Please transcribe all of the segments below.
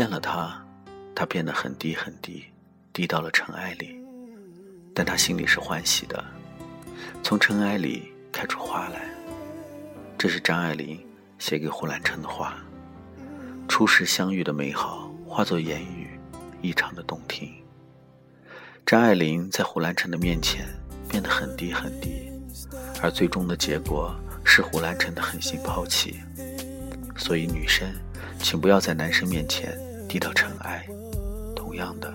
见了他，他变得很低很低，低到了尘埃里，但他心里是欢喜的，从尘埃里开出花来。这是张爱玲写给胡兰成的话。初时相遇的美好，化作言语，异常的动听。张爱玲在胡兰成的面前变得很低很低，而最终的结果是胡兰成的狠心抛弃。所以，女生，请不要在男生面前低到尘埃；同样的，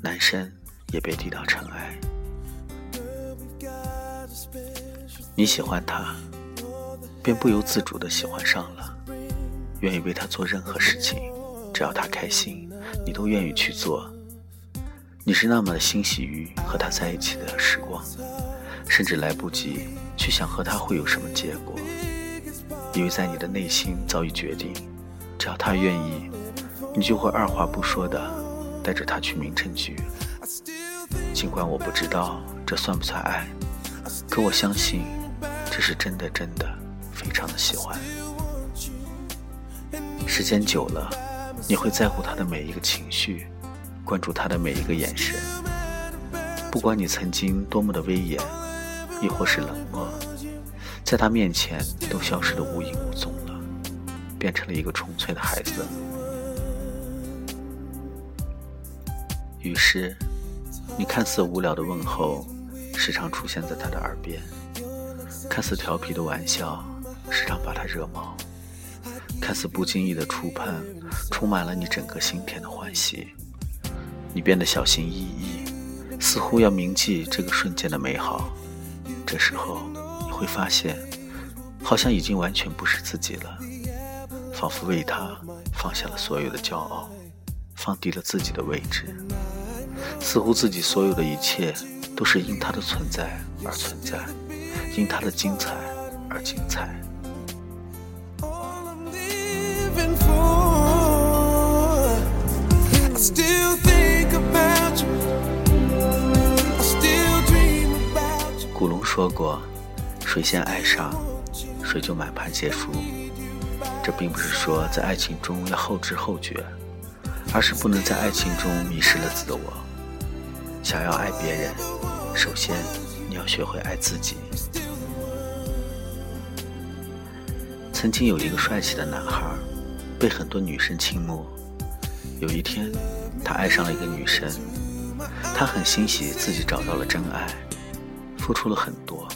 男生也别低到尘埃。你喜欢他，便不由自主的喜欢上了，愿意为他做任何事情，只要他开心，你都愿意去做。你是那么的欣喜于和他在一起的时光，甚至来不及去想和他会有什么结果，因为在你的内心早已决定，只要他愿意，你就会二话不说的带着他去民政局。尽管我不知道这算不算爱，可我相信这是真的，真的非常的喜欢。时间久了，你会在乎他的每一个情绪。关注他的每一个眼神，不管你曾经多么的威严，亦或是冷漠，在他面前都消失的无影无踪了，变成了一个纯粹的孩子。于是，你看似无聊的问候，时常出现在他的耳边；看似调皮的玩笑，时常把他惹毛；看似不经意的触碰，充满了你整个心田的欢喜。你变得小心翼翼，似乎要铭记这个瞬间的美好。这时候，你会发现，好像已经完全不是自己了，仿佛为他放下了所有的骄傲，放低了自己的位置，似乎自己所有的一切都是因他的存在而存在，因他的精彩而精彩。古龙说过：“谁先爱上，谁就满盘皆输。”这并不是说在爱情中要后知后觉，而是不能在爱情中迷失了自我。想要爱别人，首先你要学会爱自己。曾经有一个帅气的男孩，被很多女生倾慕。有一天，他爱上了一个女生，他很欣喜自己找到了真爱。付出了很多，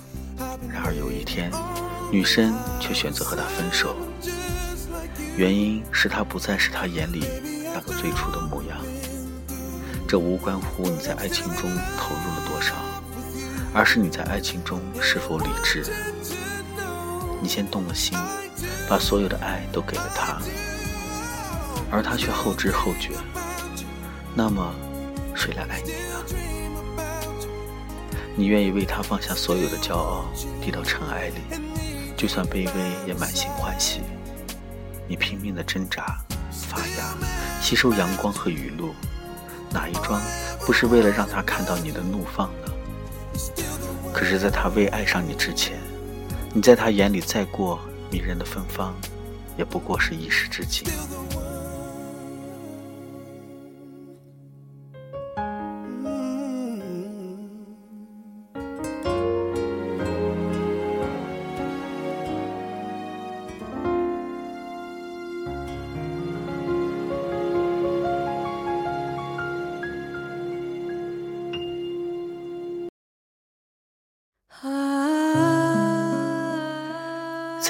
然而有一天，女生却选择和他分手。原因是他不再是他眼里那个最初的模样。这无关乎你在爱情中投入了多少，而是你在爱情中是否理智。你先动了心，把所有的爱都给了他，而他却后知后觉。那么，谁来爱你呢？你愿意为他放下所有的骄傲，低到尘埃里，就算卑微也满心欢喜。你拼命的挣扎、发芽、吸收阳光和雨露，哪一桩不是为了让他看到你的怒放呢？可是，在他未爱上你之前，你在他眼里再过迷人的芬芳，也不过是一时之景。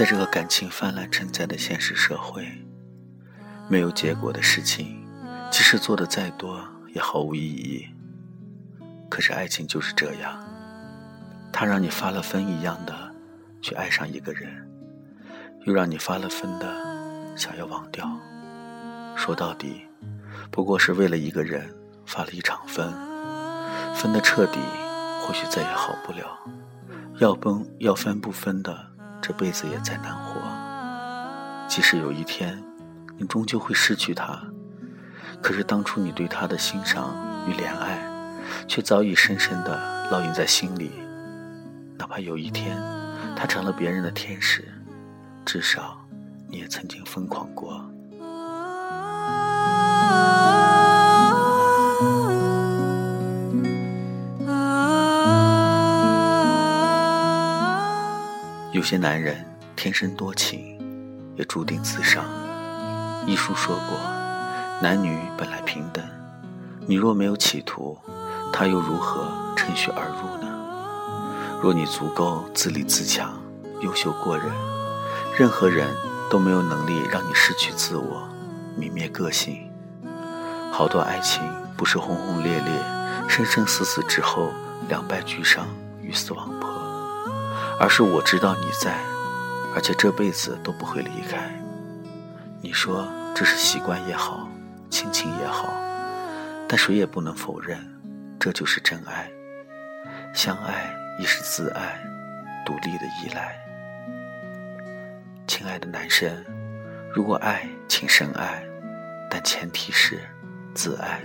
在这个感情泛滥成灾的现实社会，没有结果的事情，即使做的再多，也毫无意义。可是爱情就是这样，它让你发了疯一样的去爱上一个人，又让你发了疯的想要忘掉。说到底，不过是为了一个人发了一场疯，疯的彻底，或许再也好不了。要崩要分不分的。这辈子也再难活。即使有一天，你终究会失去他，可是当初你对他的欣赏与怜爱，却早已深深的烙印在心里。哪怕有一天，他成了别人的天使，至少你也曾经疯狂过。有些男人天生多情，也注定自伤。一书说过，男女本来平等，你若没有企图，他又如何趁虚而入呢？若你足够自立自强、优秀过人，任何人都没有能力让你失去自我、泯灭个性。好多爱情不是轰轰烈烈、生生死死之后两败俱伤、鱼死网破，而是我知道你在，而且这辈子都不会离开。你说这是习惯也好，亲情也好，但谁也不能否认，这就是真爱。相爱亦是自爱，独立的依赖。亲爱的男生，如果爱，请深爱，但前提是。自爱。